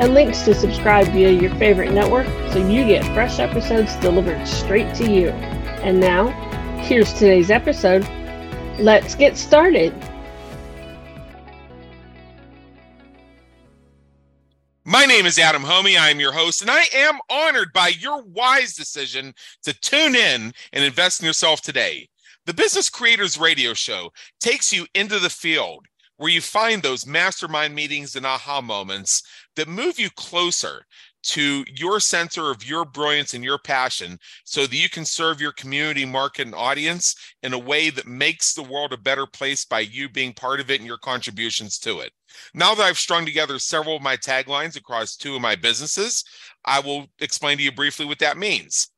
and links to subscribe via your favorite network so you get fresh episodes delivered straight to you. And now, here's today's episode. Let's get started. My name is Adam Hommey. I am your host, and I am honored by your wise decision to tune in and invest in yourself today. The Business Creators Radio Show takes you into the field where you find those mastermind meetings and aha moments that move you closer to your center of your brilliance and your passion so that you can serve your community, market, and audience in a way that makes the world a better place by you being part of it and your contributions to it. Now that I've strung together several of my taglines across two of my businesses, I will explain to you briefly what that means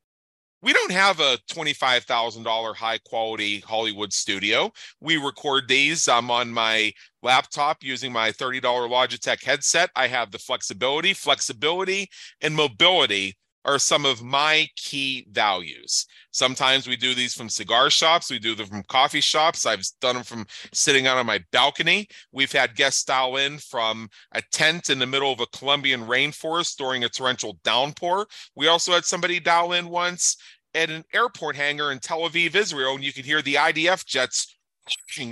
we don't have a $25,000 high quality Hollywood studio. We record these. I'm on my laptop using my $30 Logitech headset. I have the flexibility, flexibility, and mobility are some of my key values. Sometimes we do these from cigar shops, we do them from coffee shops. I've done them from sitting out on my balcony. We've had guests dial in from a tent in the middle of a Colombian rainforest during a torrential downpour. We also had somebody dial in once at an airport hangar in Tel Aviv, Israel, and you could hear the IDF jets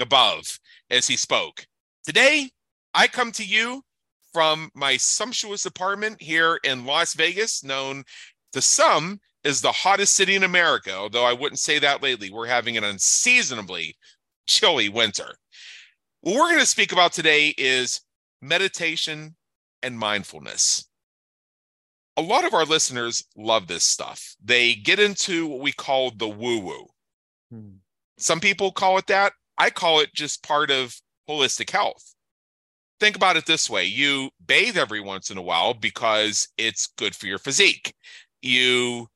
above as he spoke. Today, I come to you from my sumptuous apartment here in Las Vegas, known to some as the hottest city in America, although I wouldn't say that lately. We're having an unseasonably chilly winter. What we're going to speak about today is meditation and mindfulness. A lot of our listeners love this stuff. They get into what we call the woo woo. Hmm. Some people call it that. I call it just part of holistic health think about it this way you bathe every once in a while because it's good for your physique. You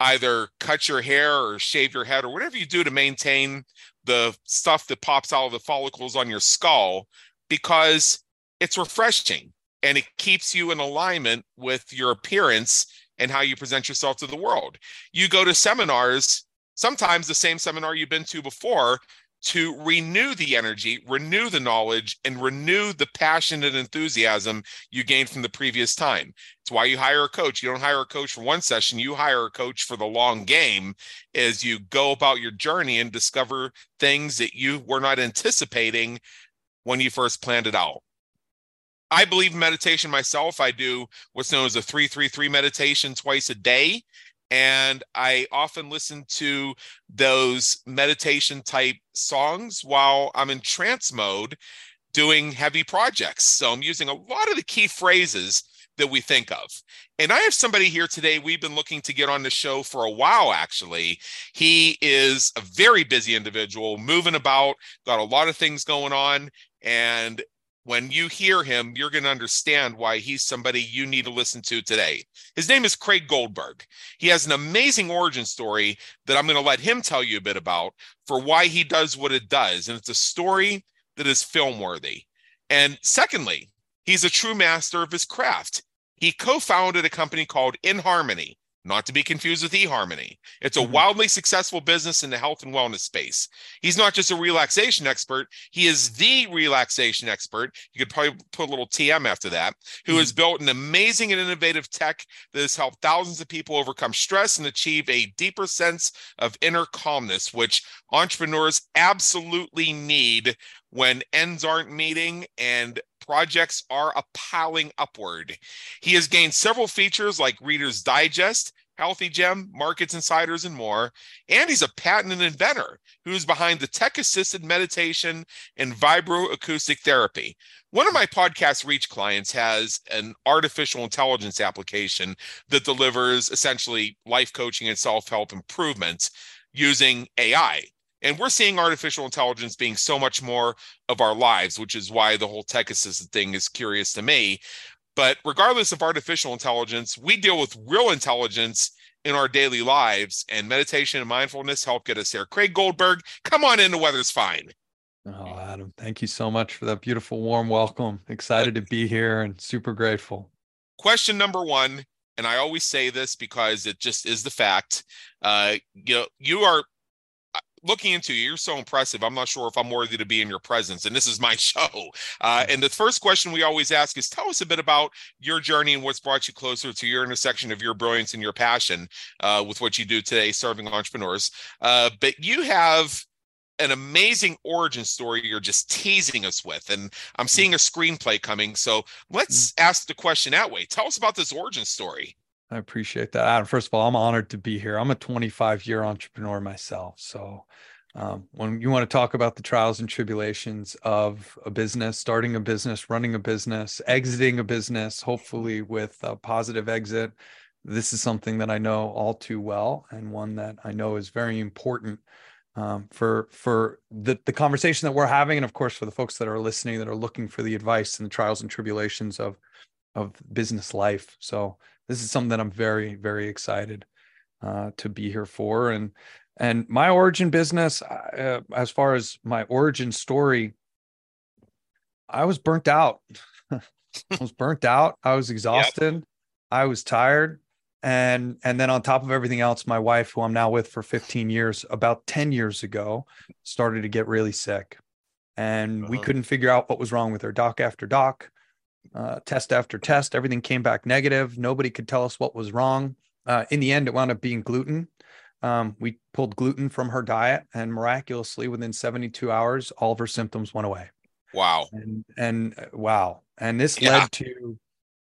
either cut your hair or shave your head or whatever you do to maintain the stuff that pops out of the follicles on your skull because it's refreshing and it keeps you in alignment with your appearance and how you present yourself to the world. You go to seminars, sometimes the same seminar you've been to before, to renew the energy, renew the knowledge, and renew the passion and enthusiasm you gained from the previous time. It's why you hire a coach. You don't hire a coach for one session, you hire a coach for the long game as you go about your journey and discover things that you were not anticipating when you first planned it out. I believe in meditation myself. I do what's known as a 333 meditation twice a day and I often listen to those meditation type songs while I'm in trance mode doing heavy projects. So I'm using a lot of the key phrases that we think of. And I have somebody here today we've been looking to get on the show for a while, actually. He is a very busy individual, moving about, got a lot of things going on. And when you hear him, you're going to understand why he's somebody you need to listen to today. His name is Craig Goldberg. He has an amazing origin story that I'm going to let him tell you a bit about for why he does what it does. And it's a story that is film worthy. And secondly, he's a true master of his craft. He co founded a company called In Harmony, not to be confused with eHarmony. It's a mm-hmm. wildly successful business in the health and wellness space. He's not just a relaxation expert, he is the relaxation expert. You could probably put a little TM after that, who mm-hmm. has built an amazing and innovative tech that has helped thousands of people overcome stress and achieve a deeper sense of inner calmness, which entrepreneurs absolutely need when ends aren't meeting and projects are a piling upward. He has gained several features like Reader's Digest, Healthy Gem, Markets Insiders, and more. And he's a patent inventor who's behind the tech assisted meditation and vibroacoustic therapy. One of my podcast reach clients has an artificial intelligence application that delivers essentially life coaching and self help improvements using AI. And we're seeing artificial intelligence being so much more of our lives, which is why the whole tech assisted thing is curious to me. But regardless of artificial intelligence, we deal with real intelligence in our daily lives, and meditation and mindfulness help get us there. Craig Goldberg, come on in. The weather's fine. Oh, Adam, thank you so much for that beautiful, warm welcome. Excited to be here and super grateful. Question number one, and I always say this because it just is the fact. Uh, you know, you are looking into you, you're so impressive. I'm not sure if I'm worthy to be in your presence, and this is my show. Uh, mm. and the first question we always ask is, tell us a bit about your journey and what's brought you closer to your intersection of your brilliance and your passion uh, with what you do today, serving entrepreneurs. Uh, but you have an amazing origin story you're just teasing us with and i'm mm. seeing a screenplay coming so let's mm. ask the question that way tell us about this origin story I appreciate that. Adam, first of all, I'm honored to be here. I'm a 25 year entrepreneur myself. So, um, when you want to talk about the trials and tribulations of a business, starting a business, running a business, exiting a business, hopefully with a positive exit, this is something that I know all too well and one that I know is very important um, for for the the conversation that we're having, and of course for the folks that are listening that are looking for the advice and the trials and tribulations of of business life. So this is something that I'm very, very excited uh, to be here for. And and my origin business, uh, as far as my origin story, I was burnt out. I was burnt out. I was exhausted. Yep. I was tired. And and then on top of everything else, my wife, who I'm now with for 15 years, about 10 years ago, started to get really sick. And uh-huh. we couldn't figure out what was wrong with her. Doc after doc, uh, test after test. Everything came back negative. Nobody could tell us what was wrong. Uh, in the end, it wound up being gluten. Um, we pulled gluten from her diet, and miraculously, within 72 hours, all of her symptoms went away. Wow. And, and uh, wow. And this yeah. led to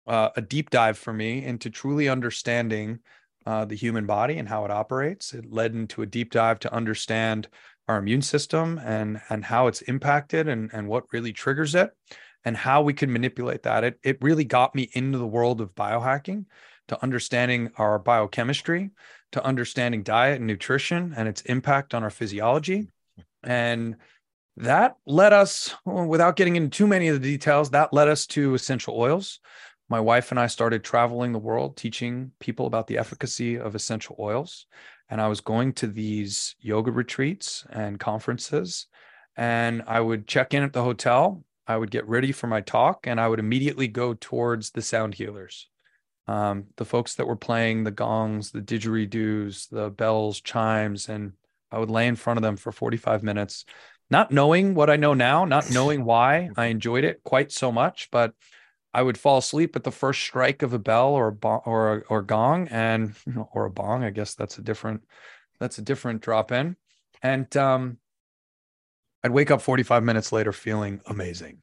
uh, a deep dive for me into truly understanding uh, the human body and how it operates. It led into a deep dive to understand our immune system and and how it's impacted and and what really triggers it and how we can manipulate that. It, it really got me into the world of biohacking, to understanding our biochemistry, to understanding diet and nutrition and its impact on our physiology. And that led us, without getting into too many of the details, that led us to essential oils. My wife and I started traveling the world teaching people about the efficacy of essential oils. And I was going to these yoga retreats and conferences. And I would check in at the hotel I would get ready for my talk and I would immediately go towards the sound healers. Um, the folks that were playing the gongs, the didgeridoos, the bells, chimes, and I would lay in front of them for 45 minutes, not knowing what I know now, not knowing why I enjoyed it quite so much, but I would fall asleep at the first strike of a bell or a or a, or gong and or a bong. I guess that's a different that's a different drop in, and um, I'd wake up 45 minutes later feeling amazing.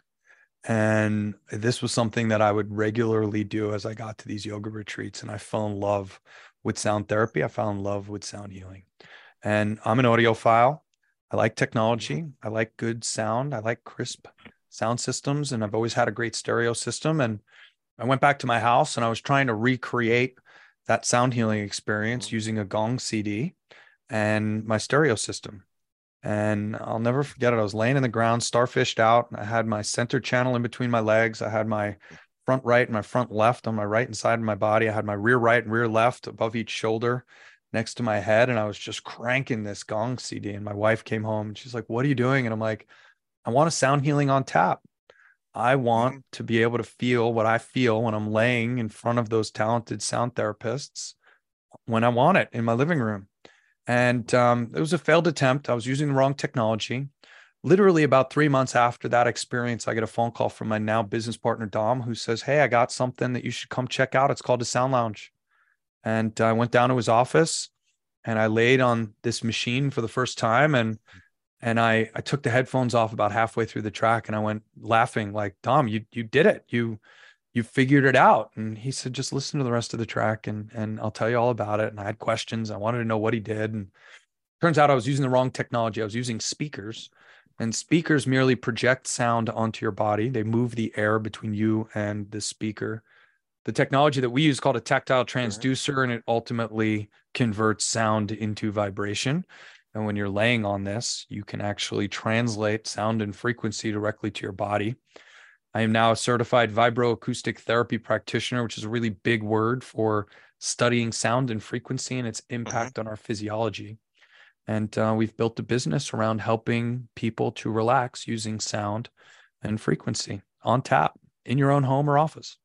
And this was something that I would regularly do as I got to these yoga retreats. And I fell in love with sound therapy. I fell in love with sound healing. And I'm an audiophile. I like technology. I like good sound. I like crisp sound systems. And I've always had a great stereo system. And I went back to my house and I was trying to recreate that sound healing experience using a gong CD and my stereo system. And I'll never forget it. I was laying in the ground, starfished out. I had my center channel in between my legs. I had my front right and my front left on my right and side of my body. I had my rear right and rear left above each shoulder next to my head. And I was just cranking this gong CD. And my wife came home and she's like, What are you doing? And I'm like, I want a sound healing on tap. I want mm-hmm. to be able to feel what I feel when I'm laying in front of those talented sound therapists when I want it in my living room. And um, it was a failed attempt. I was using the wrong technology. Literally about three months after that experience, I get a phone call from my now business partner, Dom, who says, Hey, I got something that you should come check out. It's called a sound lounge. And I went down to his office and I laid on this machine for the first time. And and I I took the headphones off about halfway through the track and I went laughing, like, Dom, you you did it. You you figured it out. And he said just listen to the rest of the track and and i'll tell you all about it. And i had questions. I wanted to know what he did. And turns out i was using the wrong technology. I was using speakers and speakers merely project sound onto your body. They move the air between you and the speaker. The technology that we use called a tactile mm-hmm. transducer and it ultimately converts sound into vibration. And when you're laying on this you can actually translate sound and frequency directly to your body I am now a certified vibroacoustic therapy practitioner, which is a really big word for studying sound and frequency and its mm-hmm. impact mm-hmm. on our physiology. And uh, we've built a business around helping people to relax using sound and frequency on tap in your own home or office.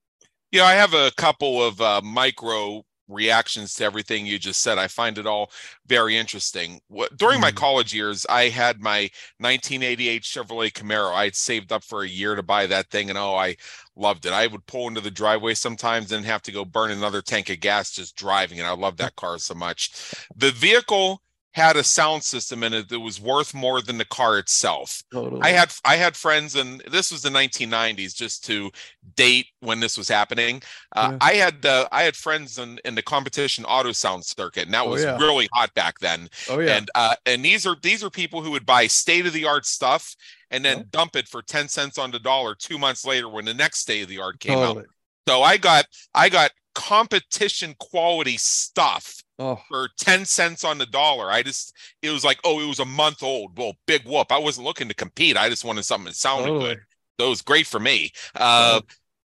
Yeah, I have a couple of uh, micro reactions to everything you just said. I find it all very interesting. During my mm. college years, I had my 1988 Chevrolet Camaro. I had saved up for a year to buy that thing, and oh, I loved it. I would pull into the driveway sometimes and have to go burn another tank of gas just driving, and I love that car so much. The vehicle had a sound system in it that was worth more than the car itself. Totally. I had I had friends, and this was the 1990s, just to date when this was happening. Uh, yeah. I had uh, I had friends in, in the competition auto sound circuit, and that oh, was yeah. really hot back then. Oh yeah. And uh, and these are these are people who would buy state of the art stuff and then dump it for 10 cents on the dollar two months later when the next state of the art came totally. out. So I got I got competition quality stuff oh. for 10 cents on the dollar. I just, it was like, oh, it was a month old. Well, big whoop. I wasn't looking to compete. I just wanted something that sounded totally. good. That was great for me. Uh,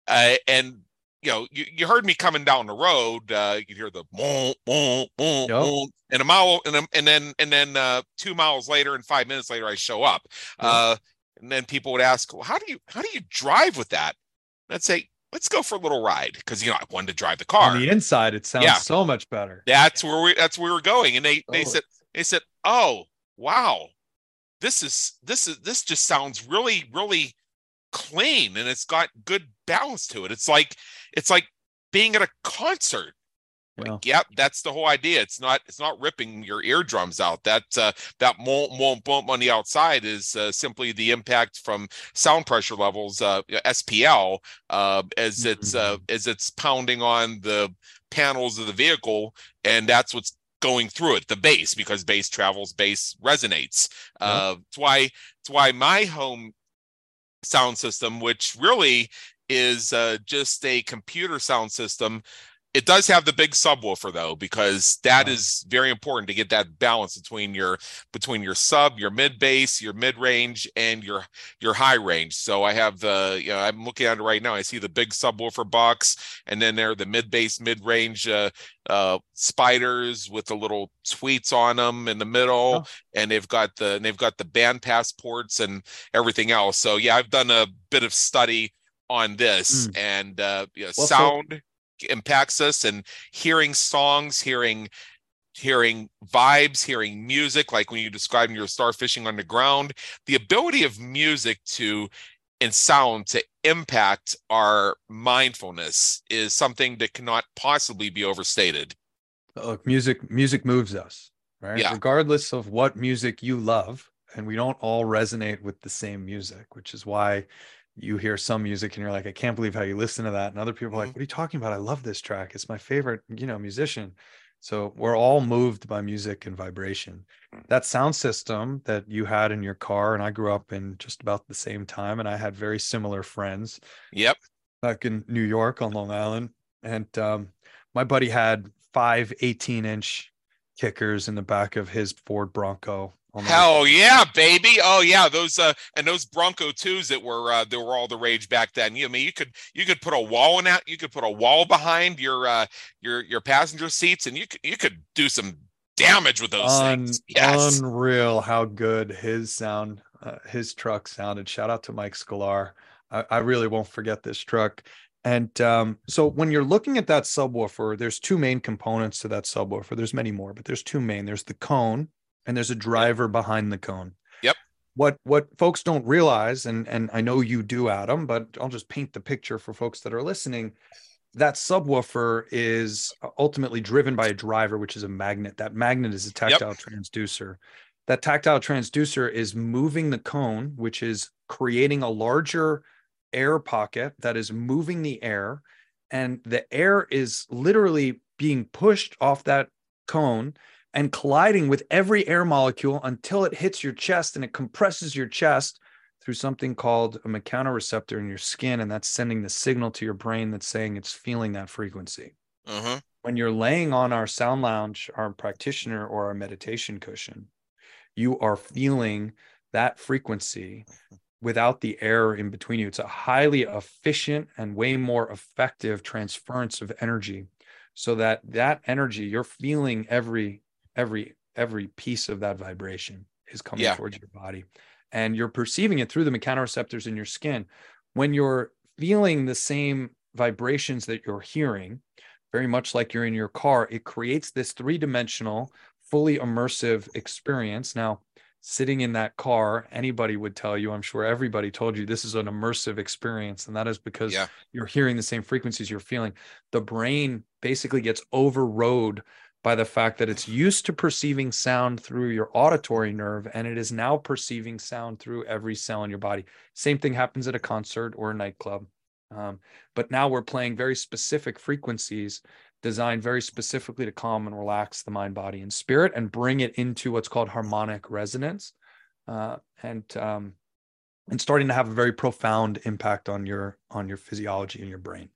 uh, and, you know, you, you heard me coming down the road. Uh, you hear the boom, boom, boom, boom, and a mile, and, and then, and then uh, two miles later and five minutes later, I show up. Uh, and then people would ask, well, how do you, how do you drive with that? I'd say, let's go for a little ride because you know I wanted to drive the car. On the inside, it sounds yeah. so much better. That's where we that's where we were going. And they oh. they said they said, Oh, wow, this is this is this just sounds really, really clean and it's got good balance to it. It's like it's like being at a concert. Like, yeah. yep, that's the whole idea. It's not it's not ripping your eardrums out. That uh, that won't won't bump on the outside is uh, simply the impact from sound pressure levels, uh, SPL, uh, as mm-hmm. it's uh, mm-hmm. as it's pounding on the panels of the vehicle, and that's what's going through it. The bass, because bass travels, bass resonates. Yeah. Uh, it's why it's why my home sound system, which really is uh, just a computer sound system it does have the big subwoofer though because that is very important to get that balance between your between your sub your mid bass your mid range and your your high range so i have the you know i'm looking at it right now i see the big subwoofer box and then there are the mid bass mid range uh, uh, spiders with the little tweets on them in the middle oh. and they've got the they've got the bandpass ports and everything else so yeah i've done a bit of study on this mm. and uh you know, well, sound so- impacts us and hearing songs hearing hearing vibes hearing music like when you describe your starfishing on the ground the ability of music to and sound to impact our mindfulness is something that cannot possibly be overstated look music music moves us right yeah. regardless of what music you love and we don't all resonate with the same music which is why you hear some music and you're like, I can't believe how you listen to that. And other people are like, mm-hmm. what are you talking about? I love this track. It's my favorite, you know, musician. So we're all moved by music and vibration. That sound system that you had in your car, and I grew up in just about the same time, and I had very similar friends. Yep. Back in New York on Long Island. And um, my buddy had five 18 inch kickers in the back of his Ford Bronco Hell yeah, baby! Oh yeah, those uh and those Bronco twos that were uh that were all the rage back then. You I mean you could you could put a wall in that, you could put a wall behind your uh your your passenger seats, and you could you could do some damage with those Un- things. Yes, unreal how good his sound, uh, his truck sounded. Shout out to Mike Scalar. I, I really won't forget this truck. And um, so when you're looking at that subwoofer, there's two main components to that subwoofer. There's many more, but there's two main. There's the cone, and there's a driver behind the cone. Yep. What what folks don't realize, and and I know you do, Adam, but I'll just paint the picture for folks that are listening. That subwoofer is ultimately driven by a driver, which is a magnet. That magnet is a tactile yep. transducer. That tactile transducer is moving the cone, which is creating a larger air pocket that is moving the air. And the air is literally being pushed off that cone and colliding with every air molecule until it hits your chest and it compresses your chest through something called a mechanoreceptor in your skin. And that's sending the signal to your brain that's saying it's feeling that frequency. Uh-huh. When you're laying on our sound lounge, our practitioner, or our meditation cushion, you are feeling that frequency without the air in between you. It's a highly efficient and way more effective transference of energy so that that energy you're feeling every every every piece of that vibration is coming yeah. towards your body. And you're perceiving it through the mechanoreceptors in your skin. When you're feeling the same vibrations that you're hearing very much like you're in your car it creates this three-dimensional fully immersive experience. Now sitting in that car anybody would tell you i'm sure everybody told you this is an immersive experience. And that is because yeah. you're hearing the same frequencies you're feeling. The brain basically gets overrode by the fact that it's used to perceiving sound through your auditory nerve and it is now perceiving sound through every cell in your body. Same thing happens at a concert or a nightclub. Um, but now we're playing very specific frequencies designed very specifically to calm and relax the mind, body, and spirit and bring it into what's called harmonic resonance. Uh, and um, and starting to have a very profound impact on your on your physiology and your brain.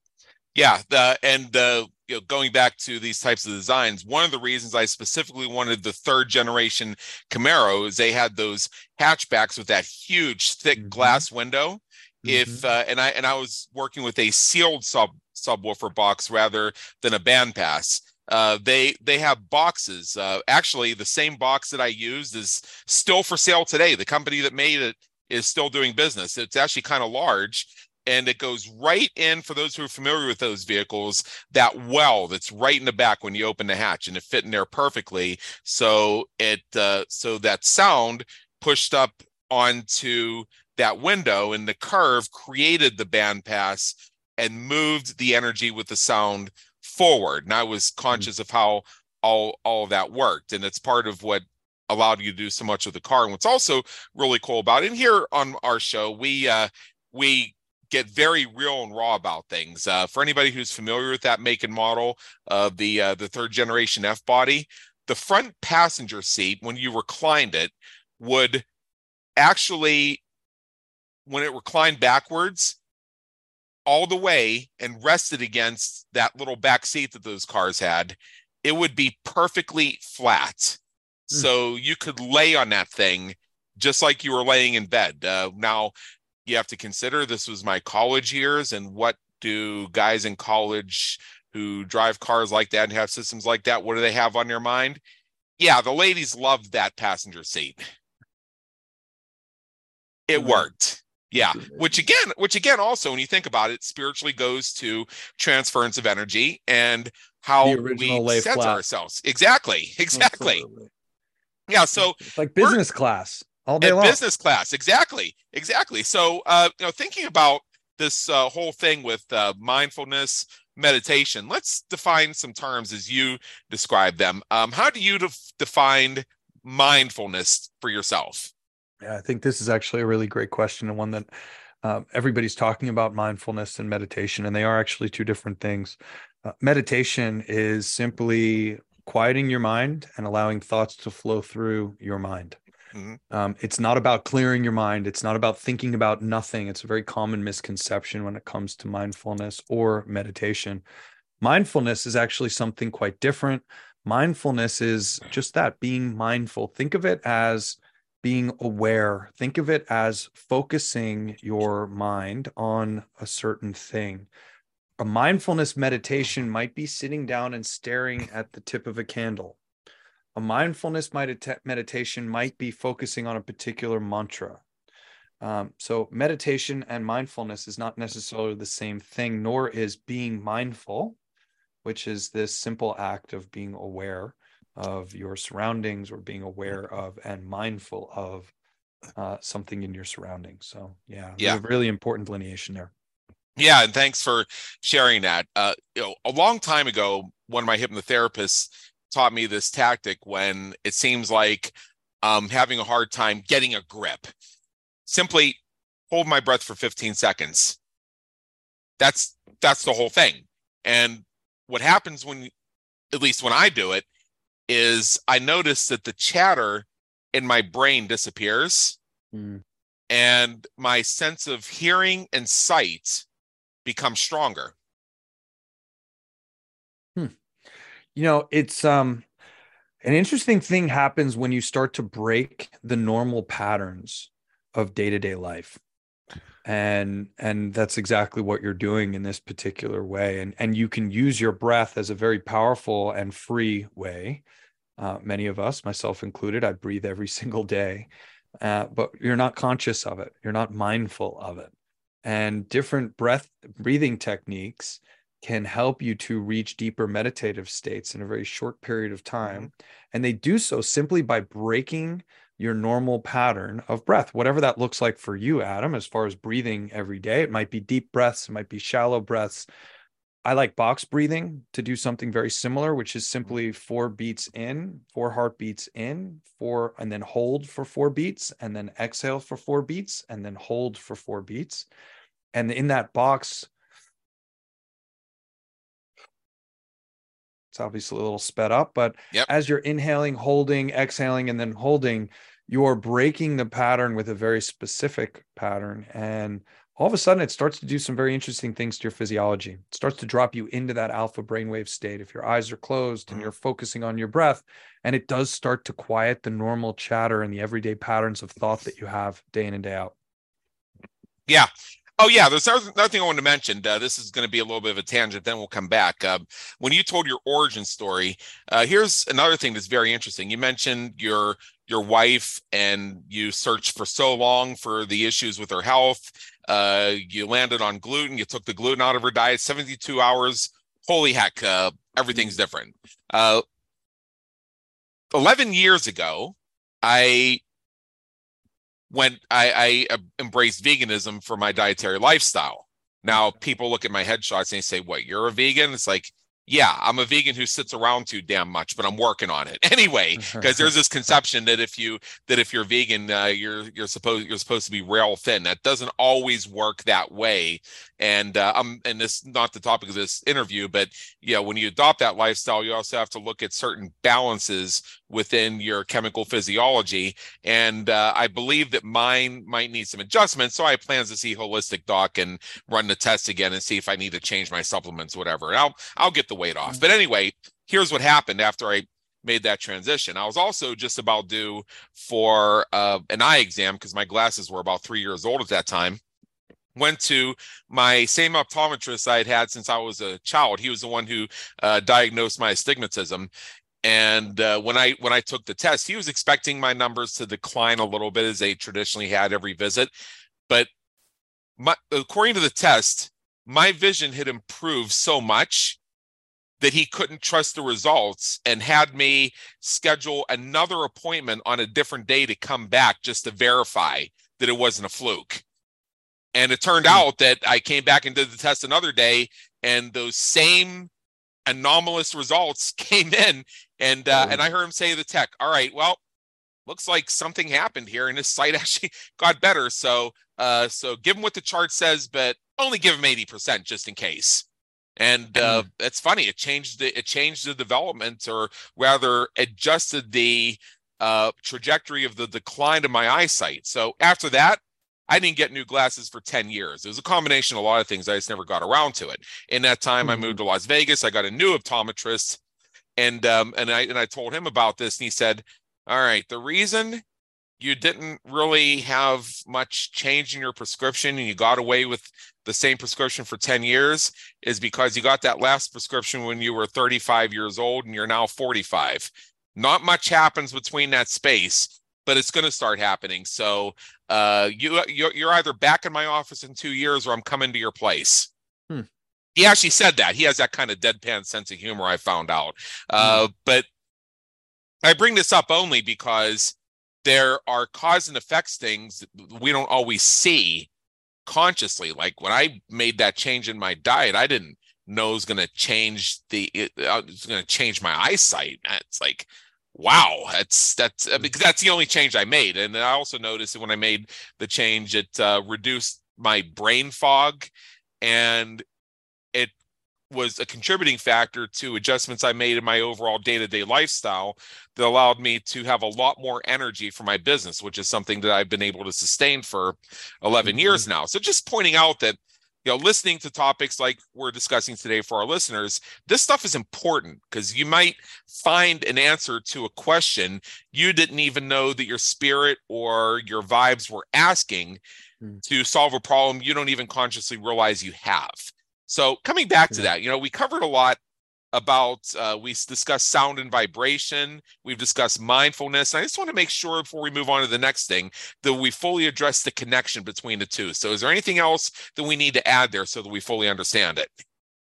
Yeah, the, and the you know, going back to these types of designs, one of the reasons I specifically wanted the third generation Camaro is they had those hatchbacks with that huge thick mm-hmm. glass window. Mm-hmm. If uh, and I and I was working with a sealed sub subwoofer box rather than a bandpass. Uh, they they have boxes. Uh, actually, the same box that I used is still for sale today. The company that made it is still doing business. It's actually kind of large, and it goes right in for those who are familiar with those vehicles that well that's right in the back when you open the hatch and it fit in there perfectly. So it uh, so that sound pushed up onto that window and the curve created the bandpass and moved the energy with the sound forward. And i was hmm. conscious of how all all of that worked and it's part of what allowed you to do so much of the car. And what's also really cool about it and here on our show we uh we get very real and raw about things. Uh, for anybody who's familiar with that make and model of the uh, the third generation F body, the front passenger seat when you reclined it would actually, when it reclined backwards, all the way and rested against that little back seat that those cars had, it would be perfectly flat. Mm. So you could lay on that thing just like you were laying in bed. Uh, now, you have to consider this was my college years and what do guys in college who drive cars like that and have systems like that what do they have on their mind? Yeah the ladies loved that passenger seat. It worked. Yeah which again which again also when you think about it spiritually goes to transference of energy and how we sense ourselves. Exactly exactly. Absolutely. yeah so it's like business class all day long. Business class, exactly, exactly. So, uh, you know, thinking about this uh, whole thing with uh, mindfulness meditation, let's define some terms as you describe them. Um, how do you def- define mindfulness for yourself? Yeah, I think this is actually a really great question and one that uh, everybody's talking about mindfulness and meditation, and they are actually two different things. Uh, meditation is simply quieting your mind and allowing thoughts to flow through your mind. Mm-hmm. Um, it's not about clearing your mind. It's not about thinking about nothing. It's a very common misconception when it comes to mindfulness or meditation. Mindfulness is actually something quite different. Mindfulness is just that being mindful. Think of it as being aware. Think of it as focusing your mind on a certain thing. A mindfulness meditation might be sitting down and staring at the tip of a candle a mindfulness meditation might be focusing on a particular mantra. Um, so, meditation and mindfulness is not necessarily the same thing, nor is being mindful, which is this simple act of being aware of your surroundings or being aware of and mindful of uh, something in your surroundings. So, yeah, yeah, really important delineation there. Yeah, and thanks for sharing that. Uh, you know, a long time ago, one of my hypnotherapists taught me this tactic when it seems like I'm having a hard time getting a grip. Simply hold my breath for 15 seconds. That's that's the whole thing. And what happens when at least when I do it is I notice that the chatter in my brain disappears mm. and my sense of hearing and sight becomes stronger. You know it's um an interesting thing happens when you start to break the normal patterns of day-to-day life. And and that's exactly what you're doing in this particular way. And and you can use your breath as a very powerful and free way. Uh, many of us myself included i breathe every single day. Uh, but you're not conscious of it. You're not mindful of it. And different breath breathing techniques can help you to reach deeper meditative states in a very short period of time mm-hmm. and they do so simply by breaking your normal pattern of breath, whatever that looks like for you, Adam, as far as breathing every day. It might be deep breaths, it might be shallow breaths. I like box breathing to do something very similar, which is simply four beats in, four heartbeats in, four, and then hold for four beats, and then exhale for four beats, and then hold for four beats. And in that box, it's obviously a little sped up, but yep. as you're inhaling, holding, exhaling, and then holding, you're breaking the pattern with a very specific pattern. And all of a sudden, it starts to do some very interesting things to your physiology. It starts to drop you into that alpha brainwave state if your eyes are closed and mm-hmm. you're focusing on your breath. And it does start to quiet the normal chatter and the everyday patterns of thought that you have day in and day out. Yeah. Oh yeah, there's another thing I wanted to mention. Uh, this is going to be a little bit of a tangent. Then we'll come back. Uh, when you told your origin story, uh, here's another thing that's very interesting. You mentioned your your wife and you searched for so long for the issues with her health. Uh, you landed on gluten. You took the gluten out of her diet. 72 hours. Holy heck, uh, everything's different. Uh, 11 years ago, I when I, I embraced veganism for my dietary lifestyle. Now people look at my headshots and they say, "What? You're a vegan?" It's like, yeah, I'm a vegan who sits around too damn much, but I'm working on it anyway. Because there's this conception that if you that if you're vegan, uh, you're you're supposed you're supposed to be rail thin. That doesn't always work that way. And uh, I'm and this not the topic of this interview, but yeah, when you adopt that lifestyle, you also have to look at certain balances within your chemical physiology. And uh, I believe that mine might need some adjustments. So I plans to see holistic doc and run the test again and see if I need to change my supplements, whatever. And I'll I'll get the weight off. Mm-hmm. But anyway, here's what happened after I made that transition. I was also just about due for uh, an eye exam because my glasses were about three years old at that time went to my same optometrist I had had since I was a child. He was the one who uh, diagnosed my astigmatism. And uh, when I when I took the test, he was expecting my numbers to decline a little bit as they traditionally had every visit. But my, according to the test, my vision had improved so much that he couldn't trust the results and had me schedule another appointment on a different day to come back just to verify that it wasn't a fluke. And it turned hmm. out that I came back and did the test another day, and those same anomalous results came in. And uh, and I heard him say to the tech, "All right, well, looks like something happened here, and his sight actually got better. So uh, so give him what the chart says, but only give him eighty percent just in case." And uh, mm. it's funny; it changed the it changed the development, or rather, adjusted the uh, trajectory of the decline of my eyesight. So after that, I didn't get new glasses for 10 years. It was a combination of a lot of things. I just never got around to it. In that time, mm-hmm. I moved to Las Vegas. I got a new optometrist, and um, and I and I told him about this, and he said, "All right, the reason you didn't really have much change in your prescription and you got away with the same prescription for 10 years is because you got that last prescription when you were 35 years old and you're now 45 not much happens between that space but it's going to start happening so uh, you you're either back in my office in two years or I'm coming to your place. Hmm. He actually said that. He has that kind of deadpan sense of humor. I found out, uh, hmm. but I bring this up only because there are cause and effects things we don't always see consciously. Like when I made that change in my diet, I didn't know it was going to change the it, uh, it's going to change my eyesight. It's like wow that's that's because that's the only change i made and i also noticed that when i made the change it uh, reduced my brain fog and it was a contributing factor to adjustments i made in my overall day-to-day lifestyle that allowed me to have a lot more energy for my business which is something that i've been able to sustain for 11 mm-hmm. years now so just pointing out that you know listening to topics like we're discussing today for our listeners this stuff is important because you might find an answer to a question you didn't even know that your spirit or your vibes were asking mm. to solve a problem you don't even consciously realize you have. So coming back to that, you know, we covered a lot about uh, we discussed sound and vibration we've discussed mindfulness i just want to make sure before we move on to the next thing that we fully address the connection between the two. So is there anything else that we need to add there so that we fully understand it?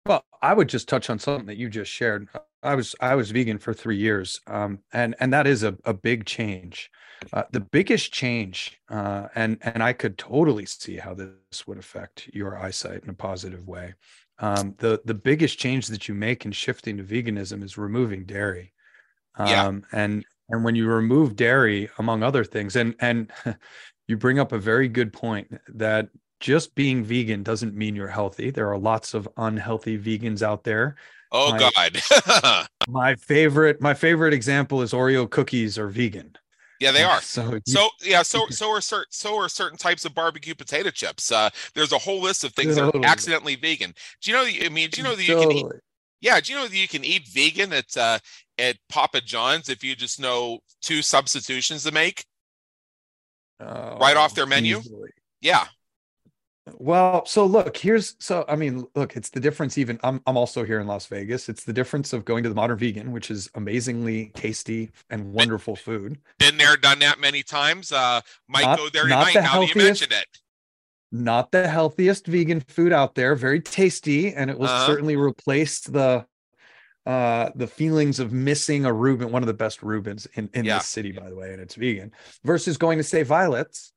Well i would just touch on something that you just shared. I was i was vegan for three years um, and and that is a, a big change. Uh, the biggest change uh, and and i could totally see how this would affect your eyesight in a positive way um, the the biggest change that you make in shifting to veganism is removing dairy. Um, yeah. and and when you remove dairy, among other things, and and you bring up a very good point that just being vegan doesn't mean you're healthy. There are lots of unhealthy vegans out there. Oh my, God. my favorite my favorite example is Oreo cookies are vegan. Yeah, they are. So, so yeah, so so are certain so are certain types of barbecue potato chips. Uh, there's a whole list of things totally. that are accidentally vegan. Do you know? I mean, do you know that you totally. can eat? Yeah, do you know that you can eat vegan at uh, at Papa John's if you just know two substitutions to make oh, right off their menu? Easily. Yeah, well, so look, here's so I mean, look, it's the difference even I'm I'm also here in Las Vegas. It's the difference of going to the modern vegan, which is amazingly tasty and wonderful food. Been there, done that many times. Uh might not, go there tonight the now that you mentioned it. Not the healthiest vegan food out there, very tasty, and it will uh-huh. certainly replace the uh the feelings of missing a Reuben, one of the best Reubens in, in yeah. this city, by the way, and it's vegan, versus going to say Violette's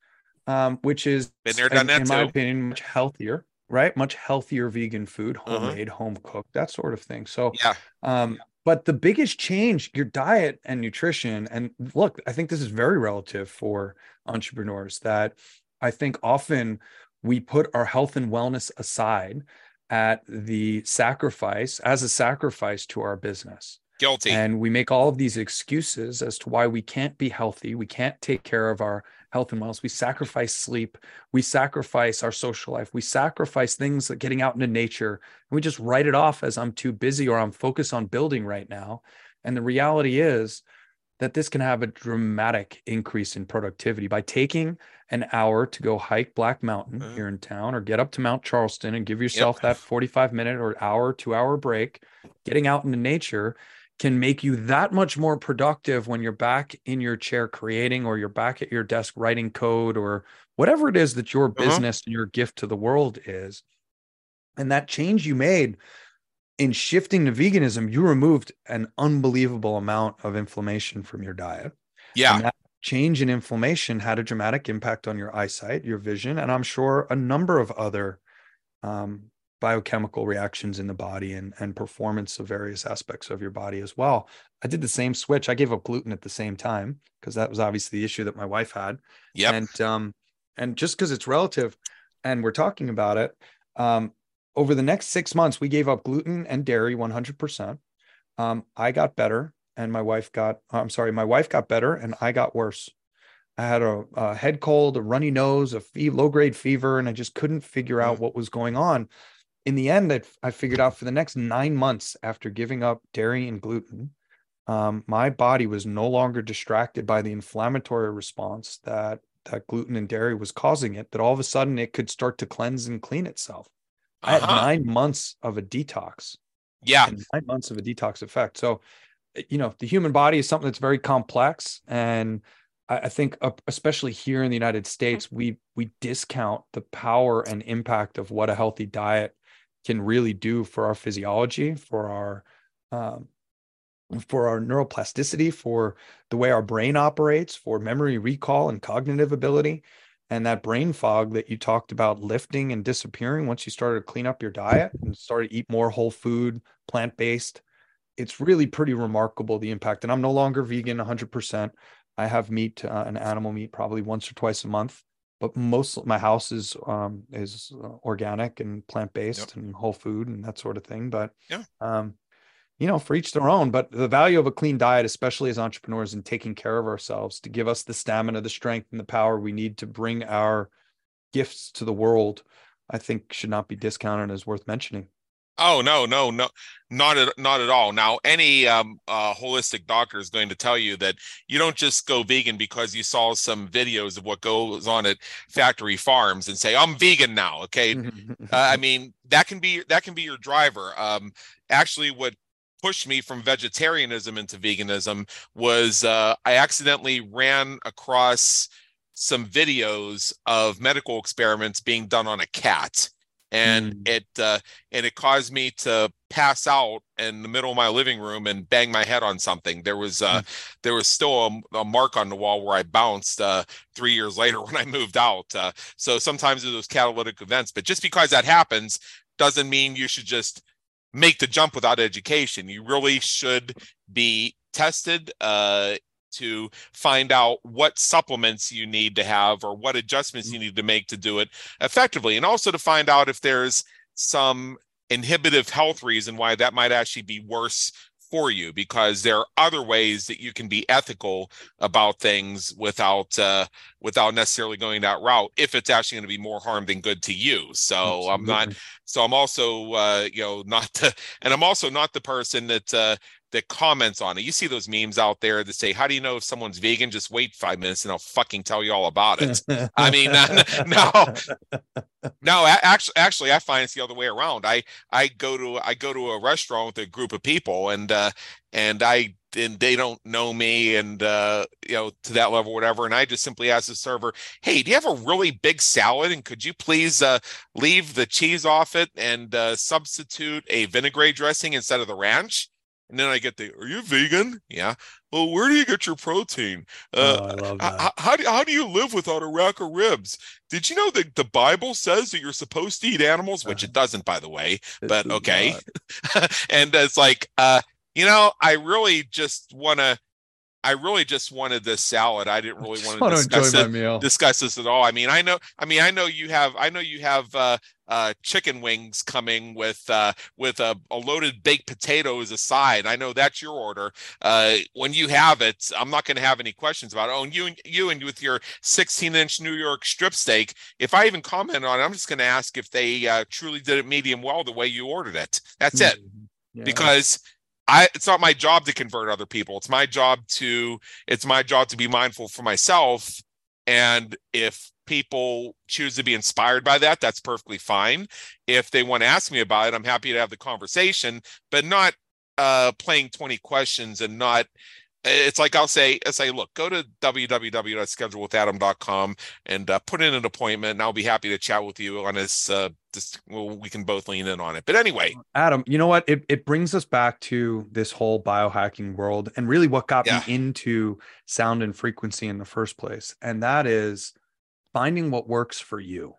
um, which is been there, done in, that in my opinion, much healthier, right? Much healthier vegan food, uh-huh. homemade, uh-huh. home cooked, that sort of thing. So yeah. Um, but the biggest change, your diet and nutrition, and look, I think this is very relative for entrepreneurs that I think often we put our health and wellness aside at the sacrifice as a sacrifice to our business. Guilty. And we make all of these excuses as to why we can't be healthy. We can't take care of our health and wellness. We sacrifice sleep. We sacrifice our social life. We sacrifice things like getting out into nature. And we just write it off as I'm too busy or I'm focused on building right now. And the reality is that this can have a dramatic increase in productivity by taking an hour to go hike Black Mountain mm-hmm. here in town or get up to Mount Charleston and give yourself yep. that 45 minute or hour, two hour break, getting out into nature can make you that much more productive when you're back in your chair creating or you're back at your desk writing code or whatever it is that your uh-huh. business and your gift to the world is. And that change you made in shifting to veganism, you removed an unbelievable amount of inflammation from your diet. Yeah. change in inflammation had a dramatic impact on your eyesight, your vision, and I'm sure a number of other um, biochemical reactions in the body and, and performance of various aspects of your body as well. I did the same switch. I gave up gluten at the same time because that was obviously the issue that my wife had. Yeah. And um, and just because it's relative and we're talking about it, um, over the next six months, we gave up gluten and dairy 100%. Um, I got better and my wife got, I'm sorry, my wife got better and I got worse. I had a, a head cold, a runny nose, a fee- low grade fever, and I just couldn't figure out mm. what was going on in the end, I, I figured out for the next nine months after giving up dairy and gluten, um, my body was no longer distracted by the inflammatory response that that gluten and dairy was causing it. That all of a sudden it could start to cleanse and clean itself. Uh-huh. I had uh-huh. nine months of a detox. Yeah, nine months of a detox effect. So, eh, you know, the human body is something that's very complex, and I think, uh, especially here in the United States, we we discount the power and impact of what a healthy diet can really do for our physiology, for our um, for our neuroplasticity, for the way our brain operates, for memory recall and cognitive ability. And that brain fog that you talked about lifting and disappearing once you started to clean up your diet and started to eat more whole food, plant based, it's really pretty remarkable the impact. And I'm no longer vegan 100%. I have meat, uh, an animal meat, probably once or twice a month but most my house is um is uh, organic and plant based yep. and whole food and that sort of thing but yeah um you know for each their own but the value of a clean diet especially as entrepreneurs and taking care of ourselves to give us the stamina the strength and the power we need to bring our gifts to the world i think should not be discounted as worth mentioning Oh no, no, no, not at not at all. Now, any um, uh, holistic doctor is going to tell you that you don't just go vegan because you saw some videos of what goes on at factory farms and say I'm vegan now. Okay, uh, I mean that can be that can be your driver. Um, actually, what pushed me from vegetarianism into veganism was uh, I accidentally ran across some videos of medical experiments being done on a cat and mm. it uh, and it caused me to pass out in the middle of my living room and bang my head on something. There was uh, mm. there was still a, a, mark on the wall where I bounced uh, three years later when I moved out. Uh, so sometimes those catalytic events, but just because that happens doesn't mean you should just make the jump without education. You really should be tested uh, to find out what supplements you need to have or what adjustments you mm. need to make to do it effectively. And also to find out if there's some inhibitive health reason why that might actually be worse for you because there are other ways that you can be ethical about things without uh, without necessarily going that route if it's actually going to be more harm than good to you so Absolutely. i'm not so i'm also uh, you know not the, and i'm also not the person that uh, that comments on it. You see those memes out there that say, "How do you know if someone's vegan? Just wait five minutes and I'll fucking tell you all about it." I mean, no, no. Actually, actually, I find it's the other way around. I I go to I go to a restaurant with a group of people, and uh, and I and they don't know me and uh you know to that level whatever and i just simply ask the server hey do you have a really big salad and could you please uh leave the cheese off it and uh substitute a vinaigrette dressing instead of the ranch and then I get the, are you vegan? Yeah. Well, where do you get your protein? Uh, oh, I love that. How, how, do, how do you live without a rack of ribs? Did you know that the Bible says that you're supposed to eat animals, which it uh-huh. doesn't, by the way, it but okay. and it's like, uh, you know, I really just want to I really just wanted this salad. I didn't really want to discuss it, discuss this at all. I mean, I know, I mean, I know you have, I know you have uh, uh, chicken wings coming with uh, with a, a, loaded baked potato as a side. I know that's your order. Uh, when you have it, I'm not going to have any questions about it. Oh, and you and you and with your 16 inch New York strip steak, if I even comment on it, I'm just going to ask if they uh, truly did it medium well the way you ordered it. That's it. Mm-hmm. Yeah. Because I it's not my job to convert other people. It's my job to it's my job to be mindful for myself. And if people choose to be inspired by that, that's perfectly fine. If they want to ask me about it, I'm happy to have the conversation, but not uh playing 20 questions and not it's like I'll say, I say, look, go to www.schedulewithadam.com and uh, put in an appointment, and I'll be happy to chat with you on this. Uh, this, well, we can both lean in on it. But anyway, Adam, you know what? It it brings us back to this whole biohacking world, and really what got yeah. me into sound and frequency in the first place, and that is finding what works for you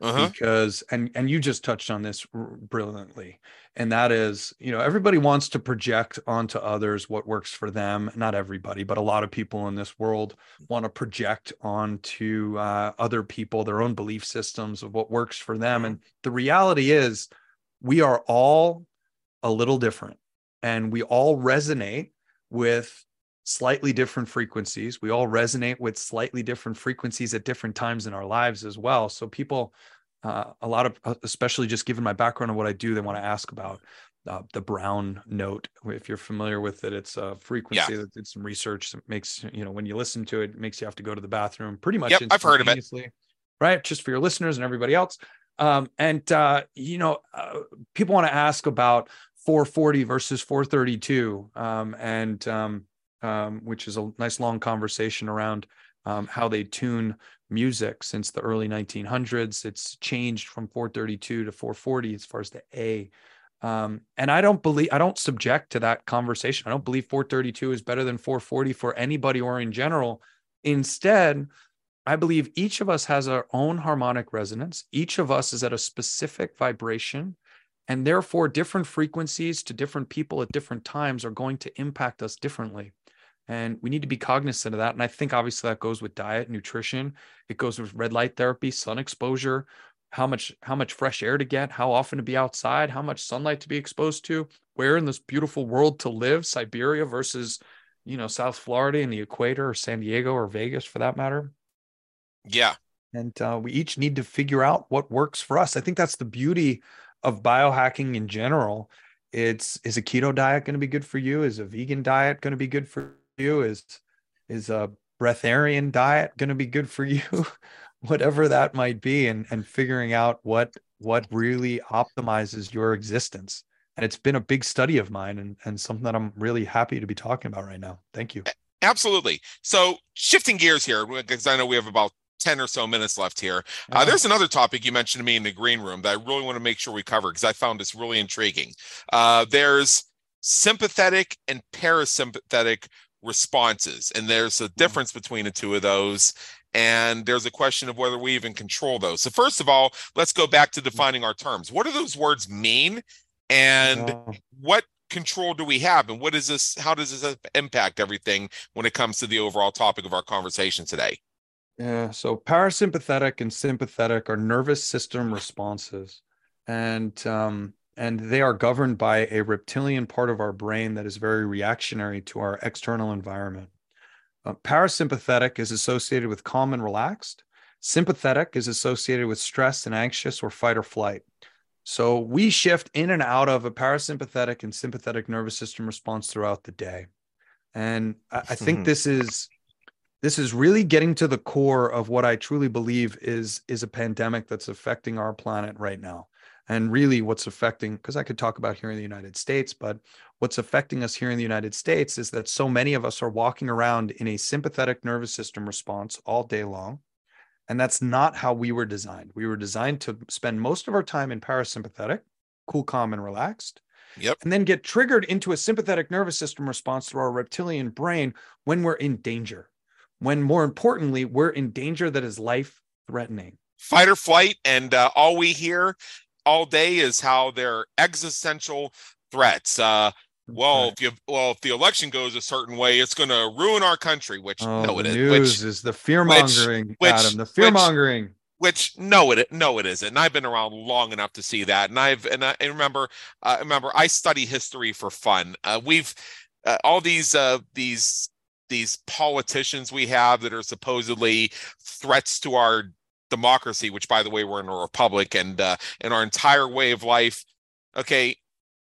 uh-huh. because and and you just touched on this brilliantly and that is you know everybody wants to project onto others what works for them not everybody but a lot of people in this world want to project onto uh, other people their own belief systems of what works for them and the reality is we are all a little different and we all resonate with slightly different frequencies. We all resonate with slightly different frequencies at different times in our lives as well. So people, uh, a lot of, uh, especially just given my background and what I do, they want to ask about uh, the brown note. If you're familiar with it, it's a frequency yeah. that did some research that makes, you know, when you listen to it, it makes you have to go to the bathroom pretty much. Yep, I've heard of it. Right. Just for your listeners and everybody else. Um, and, uh, you know, uh, people want to ask about 440 versus 432. Um, and, um, um, which is a nice long conversation around um, how they tune music since the early 1900s. It's changed from 432 to 440 as far as the A. Um, and I don't believe I don't subject to that conversation. I don't believe 432 is better than 440 for anybody or in general. Instead, I believe each of us has our own harmonic resonance. Each of us is at a specific vibration. And therefore, different frequencies to different people at different times are going to impact us differently. And we need to be cognizant of that. And I think obviously that goes with diet, nutrition. It goes with red light therapy, sun exposure, how much how much fresh air to get, how often to be outside, how much sunlight to be exposed to, where in this beautiful world to live, Siberia versus, you know, South Florida and the equator or San Diego or Vegas for that matter. Yeah. And uh, we each need to figure out what works for us. I think that's the beauty of biohacking in general it's is a keto diet going to be good for you is a vegan diet going to be good for you is is a breatharian diet going to be good for you? Whatever that might be and and figuring out what what really optimizes your existence. And it's been a big study of mine and, and something that i'm really happy to be talking about right now. Thank you. Absolutely. So shifting gears here because i know we have about 10 or so minutes left here. Uh, there's another topic you mentioned to me in the green room that I really want to make sure we cover because I found this really intriguing. Uh, there's sympathetic and parasympathetic responses, and there's a mm-hmm. difference between the two of those. And there's a question of whether we even control those. So, first of all, let's go back to mm-hmm. defining our terms. What do those words mean? And what control do we have? And what is this? How does this impact everything when it comes to the overall topic of our conversation today? Yeah. So parasympathetic and sympathetic are nervous system responses, and um, and they are governed by a reptilian part of our brain that is very reactionary to our external environment. Uh, parasympathetic is associated with calm and relaxed. Sympathetic is associated with stress and anxious or fight or flight. So we shift in and out of a parasympathetic and sympathetic nervous system response throughout the day. And I, I think this is this is really getting to the core of what I truly believe is is a pandemic that's affecting our planet right now. And really what's affecting because I could talk about here in the United States, but what's affecting us here in the United States is that so many of us are walking around in a sympathetic nervous system response all day long. And that's not how we were designed. We were designed to spend most of our time in parasympathetic, cool, calm, and relaxed. Yep. And then get triggered into a sympathetic nervous system response through our reptilian brain when we're in danger when more importantly, we're in danger that is life threatening. Fight or flight. And uh, all we hear all day is how they're existential threats. Uh, well, right. if you well, if the election goes a certain way, it's going to ruin our country. Which oh, no, it is. News which, is the fear mongering, Adam. The fear mongering. Which, which, no, it no, it isn't. And I've been around long enough to see that. And I've and I and remember, uh, remember, I study history for fun. Uh, we've uh, all these uh, these these politicians we have that are supposedly threats to our democracy, which by the way, we're in a republic and uh, and our entire way of life. Okay,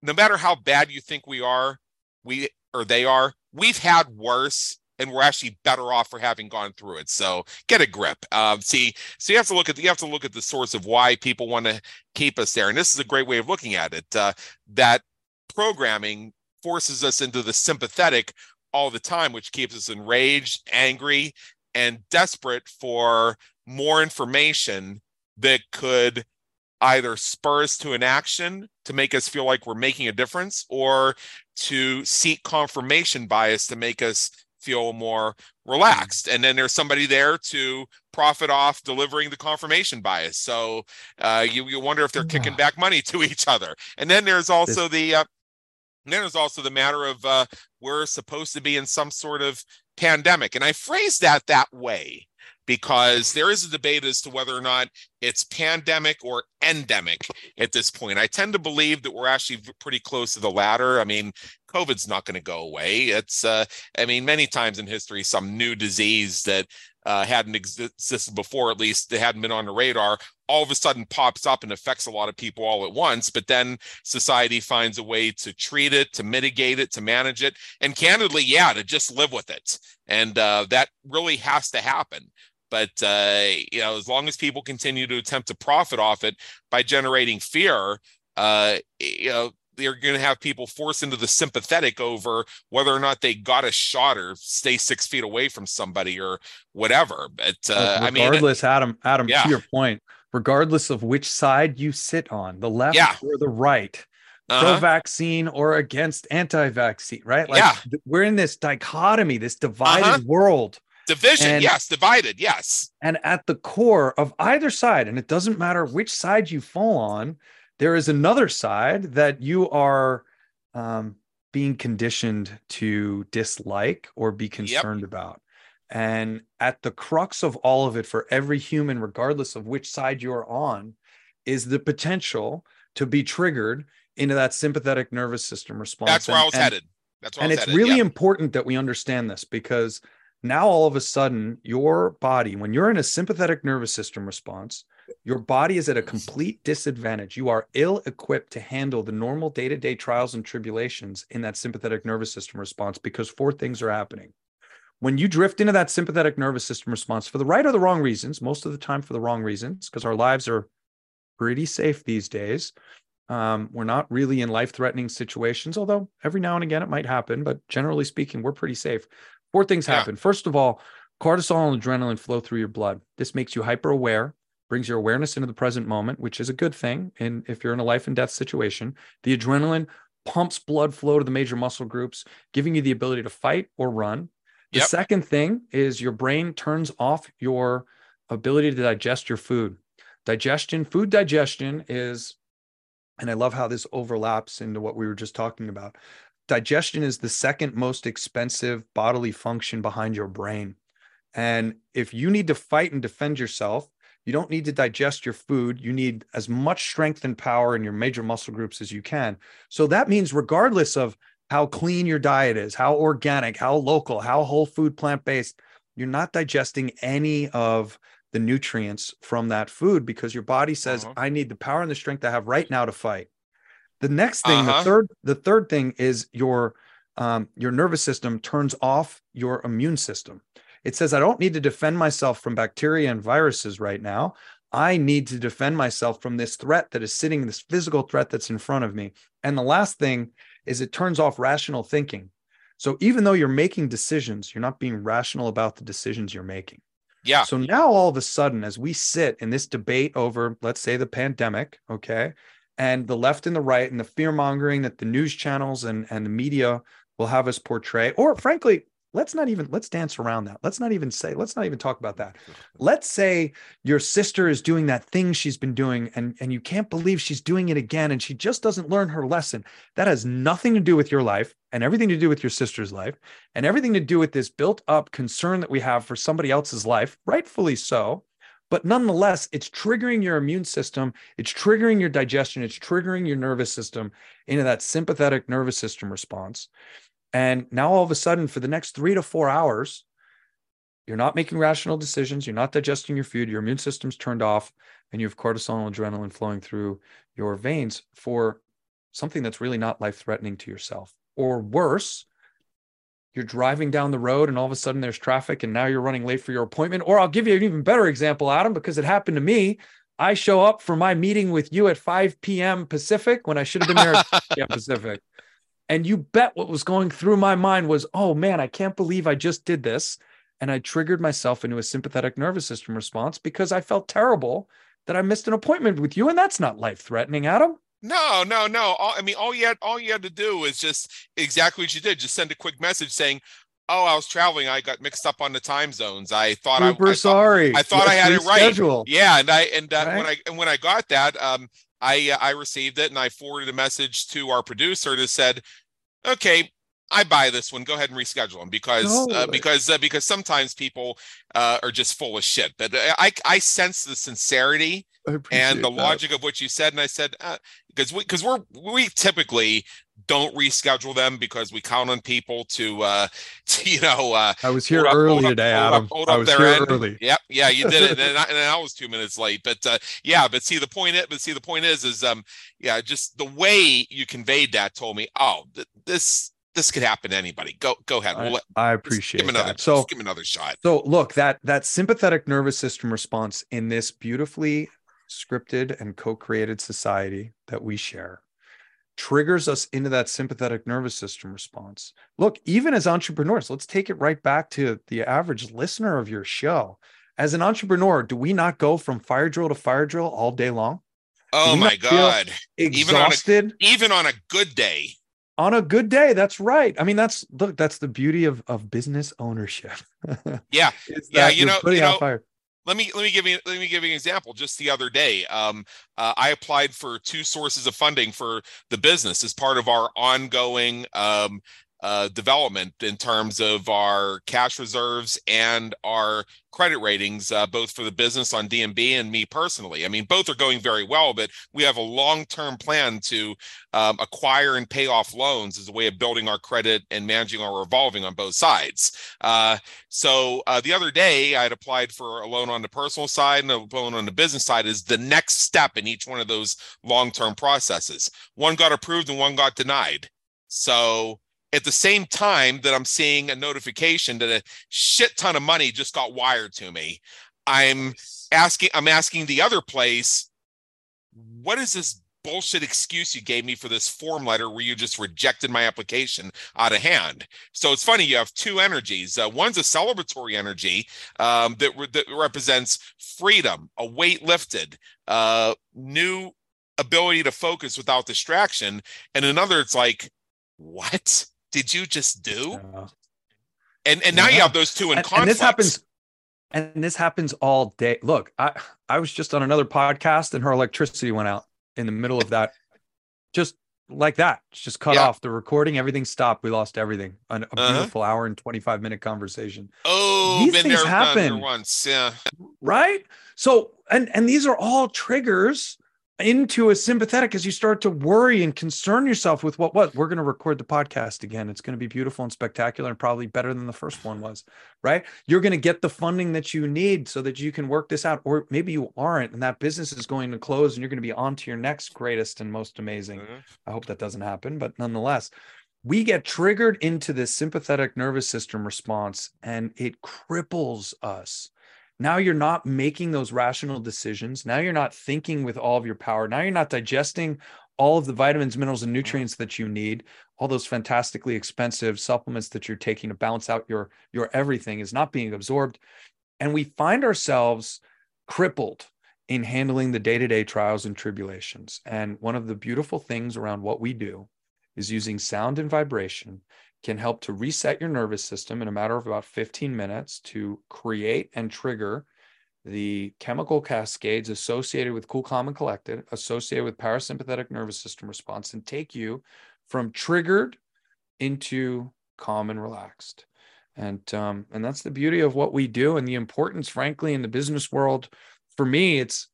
no matter how bad you think we are, we or they are, we've had worse and we're actually better off for having gone through it. So get a grip. Um, see, so you have to look at the, you have to look at the source of why people want to keep us there, and this is a great way of looking at it. Uh, that programming forces us into the sympathetic all the time, which keeps us enraged, angry, and desperate for more information that could either spur us to an action to make us feel like we're making a difference or to seek confirmation bias to make us feel more relaxed. And then there's somebody there to profit off delivering the confirmation bias. So uh, you, you wonder if they're kicking back money to each other. And then there's also the uh, then there's also the matter of uh, we're supposed to be in some sort of pandemic. And I phrase that that way because there is a debate as to whether or not it's pandemic or endemic at this point. I tend to believe that we're actually pretty close to the latter. I mean, COVID's not going to go away. It's, uh, I mean, many times in history, some new disease that uh, hadn't existed before, at least they hadn't been on the radar, all of a sudden pops up and affects a lot of people all at once. But then society finds a way to treat it, to mitigate it, to manage it, and candidly, yeah, to just live with it. And uh, that really has to happen. But uh, you know, as long as people continue to attempt to profit off it by generating fear, uh, you know, they're going to have people forced into the sympathetic over whether or not they got a shot or stay six feet away from somebody or whatever. But uh, I mean, regardless, Adam, Adam, yeah. to your point, regardless of which side you sit on, the left yeah. or the right, uh-huh. pro-vaccine or against anti-vaccine, right? Like yeah. we're in this dichotomy, this divided uh-huh. world. Division, and, yes, divided, yes. And at the core of either side, and it doesn't matter which side you fall on, there is another side that you are um, being conditioned to dislike or be concerned yep. about. And at the crux of all of it for every human, regardless of which side you're on, is the potential to be triggered into that sympathetic nervous system response. That's where and, I was and, headed. That's where and it's headed. really important that we understand this because now all of a sudden your body, when you're in a sympathetic nervous system response, your body is at a complete disadvantage. You are ill equipped to handle the normal day to day trials and tribulations in that sympathetic nervous system response because four things are happening. When you drift into that sympathetic nervous system response for the right or the wrong reasons, most of the time for the wrong reasons, because our lives are pretty safe these days. Um, we're not really in life threatening situations, although every now and again it might happen, but generally speaking, we're pretty safe. Four things happen. Yeah. First of all, cortisol and adrenaline flow through your blood. This makes you hyper aware, brings your awareness into the present moment, which is a good thing. And if you're in a life and death situation, the adrenaline pumps blood flow to the major muscle groups, giving you the ability to fight or run. The yep. second thing is your brain turns off your ability to digest your food. Digestion, food digestion is and I love how this overlaps into what we were just talking about. Digestion is the second most expensive bodily function behind your brain. And if you need to fight and defend yourself, you don't need to digest your food. You need as much strength and power in your major muscle groups as you can. So that means, regardless of how clean your diet is, how organic, how local, how whole food, plant based, you're not digesting any of the nutrients from that food because your body says uh-huh. i need the power and the strength i have right now to fight the next thing uh-huh. the third the third thing is your um, your nervous system turns off your immune system. It says i don't need to defend myself from bacteria and viruses right now. I need to defend myself from this threat that is sitting this physical threat that's in front of me. And the last thing is it turns off rational thinking. So even though you're making decisions you're not being rational about the decisions you're making. Yeah. So now all of a sudden, as we sit in this debate over, let's say, the pandemic, okay, and the left and the right and the fear mongering that the news channels and, and the media will have us portray, or frankly, let's not even let's dance around that. Let's not even say let's not even talk about that. Let's say your sister is doing that thing she's been doing and and you can't believe she's doing it again and she just doesn't learn her lesson. That has nothing to do with your life and everything to do with your sister's life and everything to do with this built up concern that we have for somebody else's life rightfully so but nonetheless it's triggering your immune system it's triggering your digestion it's triggering your nervous system into that sympathetic nervous system response and now all of a sudden, for the next three to four hours, you're not making rational decisions. You're not digesting your food. Your immune system's turned off, and you have cortisol and adrenaline flowing through your veins for something that's really not life threatening to yourself. Or worse, you're driving down the road and all of a sudden there's traffic and now you're running late for your appointment. Or I'll give you an even better example, Adam, because it happened to me. I show up for my meeting with you at 5 p.m. Pacific when I should have been there at p.m. Pacific. And you bet what was going through my mind was, oh man, I can't believe I just did this. And I triggered myself into a sympathetic nervous system response because I felt terrible that I missed an appointment with you. And that's not life threatening, Adam. No, no, no. All, I mean, all you had, all you had to do is just exactly what you did. Just send a quick message saying, "Oh, I was traveling. I got mixed up on the time zones. I thought Super I, I sorry. Thought, I thought I had it right. Yeah, and I and uh, right? when I and when I got that, um, I uh, I received it and I forwarded a message to our producer that said, okay, I buy this one. Go ahead and reschedule them because uh, because uh, because sometimes people uh, are just full of shit. But uh, I I sense the sincerity and the that. logic of what you said, and I said because we because we're we typically don't reschedule them because we count on people to uh to, you know uh I was here early up, today Adam up, I was here end. early yep yeah you did it and I, and I, was two minutes late but uh yeah but see the point is but see the point is is um yeah just the way you conveyed that told me oh th- this this could happen to anybody. Go go ahead. We'll let, I, appreciate give another, that. So give him another shot. So look, that that sympathetic nervous system response in this beautifully scripted and co-created society that we share triggers us into that sympathetic nervous system response. Look, even as entrepreneurs, let's take it right back to the average listener of your show. As an entrepreneur, do we not go from fire drill to fire drill all day long? Oh my God. Exhausted. Even on, a, even on a good day on a good day that's right i mean that's look that's the beauty of of business ownership yeah yeah you know, you know let me let me give you let me give you an example. Just the other day um, uh, i applied for two sources of funding for the business as part of our ongoing um, uh, development in terms of our cash reserves and our credit ratings, uh, both for the business on D&B and me personally. I mean, both are going very well, but we have a long-term plan to um, acquire and pay off loans as a way of building our credit and managing our revolving on both sides. Uh, so uh, the other day, I had applied for a loan on the personal side and a loan on the business side is the next step in each one of those long-term processes. One got approved and one got denied. So at the same time that I'm seeing a notification that a shit ton of money just got wired to me, I'm asking I'm asking the other place, what is this bullshit excuse you gave me for this form letter where you just rejected my application out of hand. So it's funny, you have two energies. Uh, one's a celebratory energy um, that, re- that represents freedom, a weight lifted, uh, new ability to focus without distraction. And another, it's like, what? Did you just do? Yeah. And and now yeah. you have those two in and, conflict. And this happens and this happens all day. Look, I I was just on another podcast and her electricity went out in the middle of that. Just like that. Just cut yeah. off the recording, everything stopped. We lost everything. a uh-huh. beautiful hour and 25 minute conversation. Oh, these things happen once. Yeah. Right? So and and these are all triggers into a sympathetic as you start to worry and concern yourself with what what we're going to record the podcast again. It's going to be beautiful and spectacular and probably better than the first one was right? You're going to get the funding that you need so that you can work this out or maybe you aren't and that business is going to close and you're going to be on to your next greatest and most amazing. Mm-hmm. i hope that doesn't happen but nonetheless we get triggered into this sympathetic nervous system response and it cripples us now you're not making those rational decisions. Now you're not thinking with all of your power. Now you're not digesting all of the vitamins, minerals, and mm-hmm. nutrients that you need. All those fantastically expensive supplements that you're taking to balance out your your everything is not being absorbed, and we find ourselves crippled in handling the day-to-day trials and tribulations. And one of the beautiful things around what we do is using sound and vibration can help to reset your nervous system in a matter of about 15 minutes to create and trigger the chemical cascades associated with cool, calm, and collected, associated with parasympathetic nervous system response, and take you from triggered into calm and relaxed. And um, and that's the beauty of what we do, and the importance, frankly, in the business world. For me, it's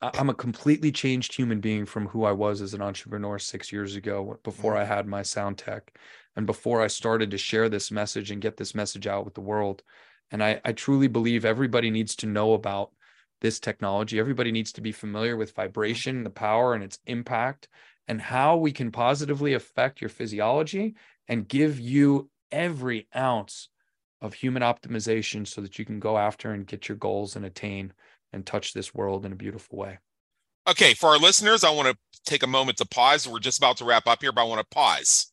I'm a completely changed human being from who I was as an entrepreneur six years ago before mm. I had my sound tech and before I started to share this message and get this message out with the world. And I, I truly believe everybody needs to know about this technology. Everybody needs to be familiar with vibration, the power, and its impact, and how we can positively affect your physiology and give you every ounce of human optimization so that you can go after and get your goals and attain and touch this world in a beautiful way. Okay, for our listeners, I want to take a moment to pause. We're just about to wrap up here, but I want to pause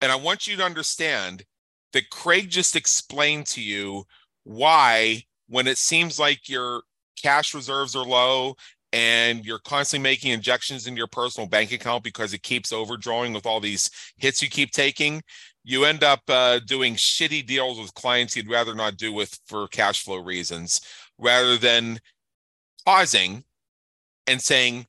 and I want you to understand that Craig just explained to you why, when it seems like your cash reserves are low and you're constantly making injections into your personal bank account because it keeps overdrawing with all these hits you keep taking, you end up uh, doing shitty deals with clients you'd rather not do with for cash flow reasons, rather than pausing and saying,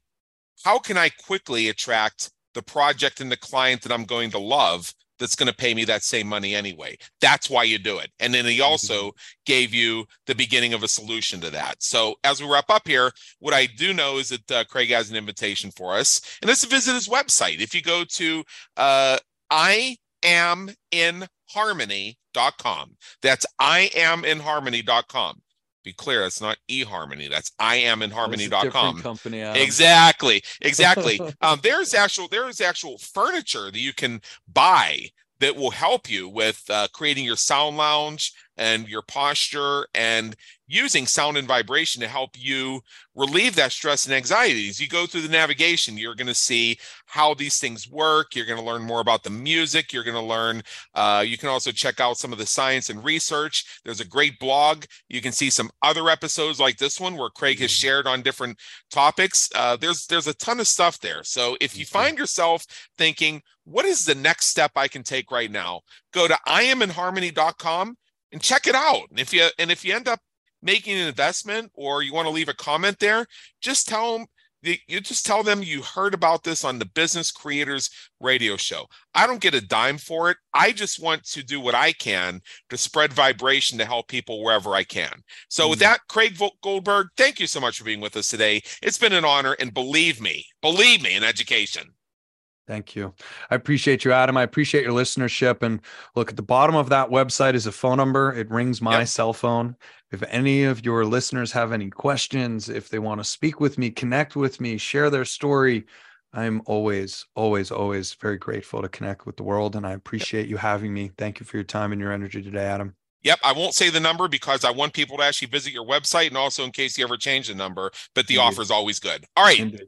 how can I quickly attract the project and the client that I'm going to love that's going to pay me that same money anyway. That's why you do it. And then he also mm-hmm. gave you the beginning of a solution to that. So as we wrap up here, what I do know is that uh, Craig has an invitation for us, and let's visit his website. If you go to uh, I am in harmony.com, that's I am in harmony.com be clear that's not eharmony that's i am in harmony.com company Adam. exactly exactly um, there's actual there's actual furniture that you can buy that will help you with uh, creating your sound lounge and your posture and using sound and vibration to help you relieve that stress and anxieties. You go through the navigation, you're going to see how these things work. You're going to learn more about the music. You're going to learn, uh, you can also check out some of the science and research. There's a great blog. You can see some other episodes like this one where Craig has mm-hmm. shared on different topics. Uh, there's, there's a ton of stuff there. So if you find yourself thinking, what is the next step I can take right now? Go to iaminharmony.com and check it out. And if you and if you end up making an investment or you want to leave a comment there, just tell them you just tell them you heard about this on the Business Creators Radio Show. I don't get a dime for it. I just want to do what I can to spread vibration to help people wherever I can. So, mm-hmm. with that, Craig Goldberg, thank you so much for being with us today. It's been an honor, and believe me, believe me in education. Thank you. I appreciate you, Adam. I appreciate your listenership. And look, at the bottom of that website is a phone number. It rings my yep. cell phone. If any of your listeners have any questions, if they want to speak with me, connect with me, share their story, I'm always, always, always very grateful to connect with the world. And I appreciate you having me. Thank you for your time and your energy today, Adam. Yep, I won't say the number because I want people to actually visit your website and also in case you ever change the number, but the offer is always good. All right. Indeed.